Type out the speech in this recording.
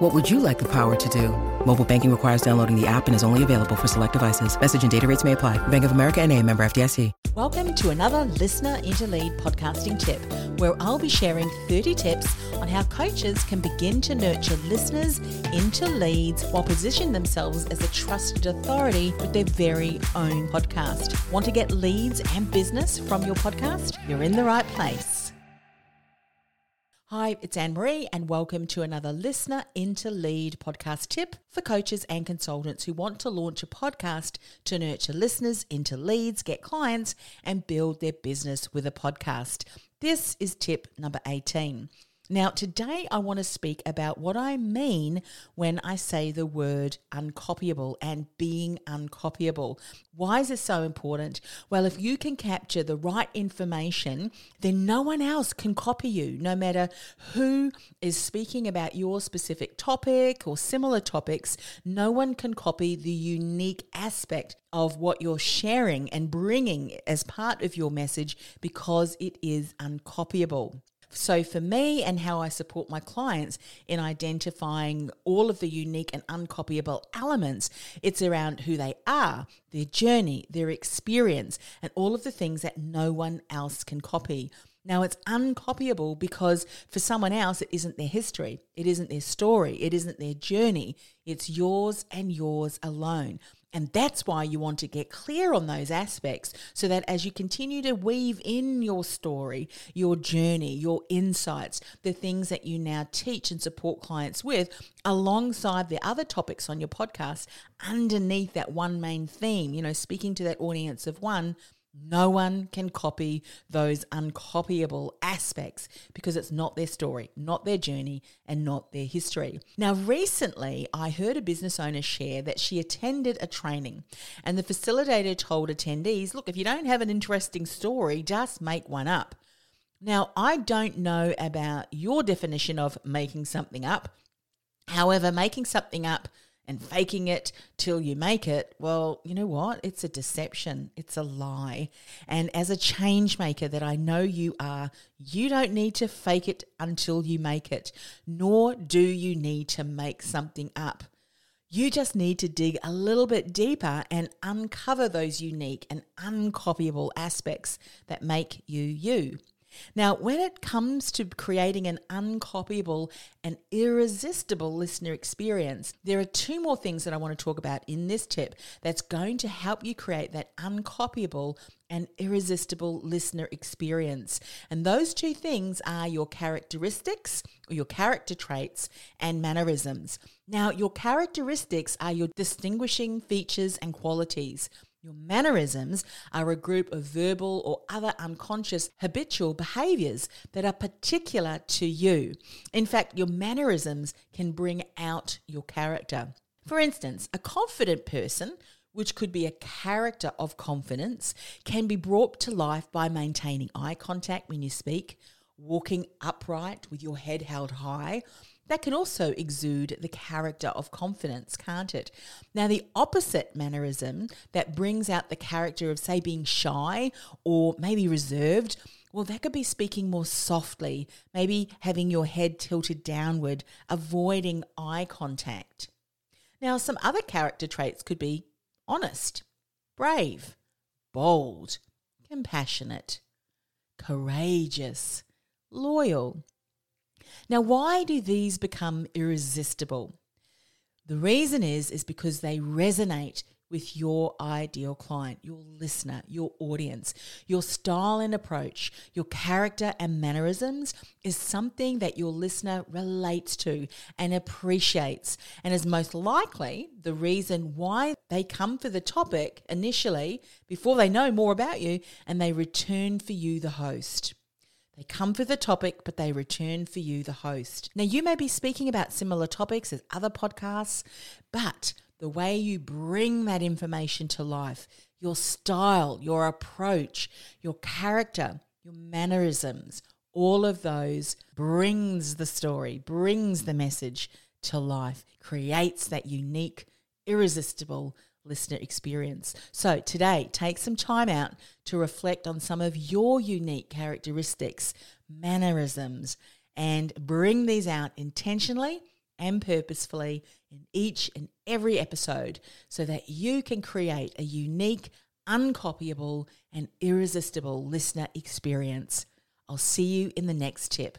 What would you like the power to do? Mobile banking requires downloading the app and is only available for select devices. Message and data rates may apply. Bank of America and a member FDIC. Welcome to another Listener into Lead podcasting tip, where I'll be sharing 30 tips on how coaches can begin to nurture listeners into leads while positioning themselves as a trusted authority with their very own podcast. Want to get leads and business from your podcast? You're in the right place. Hi, it's Annemarie, and welcome to another Listener into Lead podcast tip for coaches and consultants who want to launch a podcast to nurture listeners into leads, get clients, and build their business with a podcast. This is tip number 18. Now, today I want to speak about what I mean when I say the word uncopyable and being uncopyable. Why is this so important? Well, if you can capture the right information, then no one else can copy you, no matter who is speaking about your specific topic or similar topics. No one can copy the unique aspect of what you're sharing and bringing as part of your message because it is uncopyable. So, for me and how I support my clients in identifying all of the unique and uncopyable elements, it's around who they are, their journey, their experience, and all of the things that no one else can copy. Now, it's uncopyable because for someone else, it isn't their history, it isn't their story, it isn't their journey. It's yours and yours alone. And that's why you want to get clear on those aspects so that as you continue to weave in your story, your journey, your insights, the things that you now teach and support clients with, alongside the other topics on your podcast, underneath that one main theme, you know, speaking to that audience of one no one can copy those uncopyable aspects because it's not their story, not their journey, and not their history. Now, recently, I heard a business owner share that she attended a training, and the facilitator told attendees, Look, if you don't have an interesting story, just make one up. Now, I don't know about your definition of making something up. However, making something up and faking it till you make it, well, you know what? It's a deception. It's a lie. And as a change maker that I know you are, you don't need to fake it until you make it, nor do you need to make something up. You just need to dig a little bit deeper and uncover those unique and uncopyable aspects that make you you. Now, when it comes to creating an uncopyable and irresistible listener experience, there are two more things that I want to talk about in this tip that's going to help you create that uncopyable and irresistible listener experience. And those two things are your characteristics, or your character traits, and mannerisms. Now, your characteristics are your distinguishing features and qualities. Your mannerisms are a group of verbal or other unconscious habitual behaviors that are particular to you. In fact, your mannerisms can bring out your character. For instance, a confident person, which could be a character of confidence, can be brought to life by maintaining eye contact when you speak, walking upright with your head held high, that can also exude the character of confidence, can't it? Now, the opposite mannerism that brings out the character of, say, being shy or maybe reserved. Well, that could be speaking more softly, maybe having your head tilted downward, avoiding eye contact. Now, some other character traits could be honest, brave, bold, compassionate, courageous, loyal, now, why do these become irresistible? The reason is is because they resonate with your ideal client, your listener, your audience. Your style and approach, your character and mannerisms is something that your listener relates to and appreciates, and is most likely the reason why they come for the topic initially before they know more about you and they return for you, the host. They come for the topic, but they return for you, the host. Now, you may be speaking about similar topics as other podcasts, but the way you bring that information to life, your style, your approach, your character, your mannerisms, all of those brings the story, brings the message to life, creates that unique, irresistible listener experience. So today, take some time out to reflect on some of your unique characteristics, mannerisms, and bring these out intentionally and purposefully in each and every episode so that you can create a unique, uncopyable, and irresistible listener experience. I'll see you in the next tip.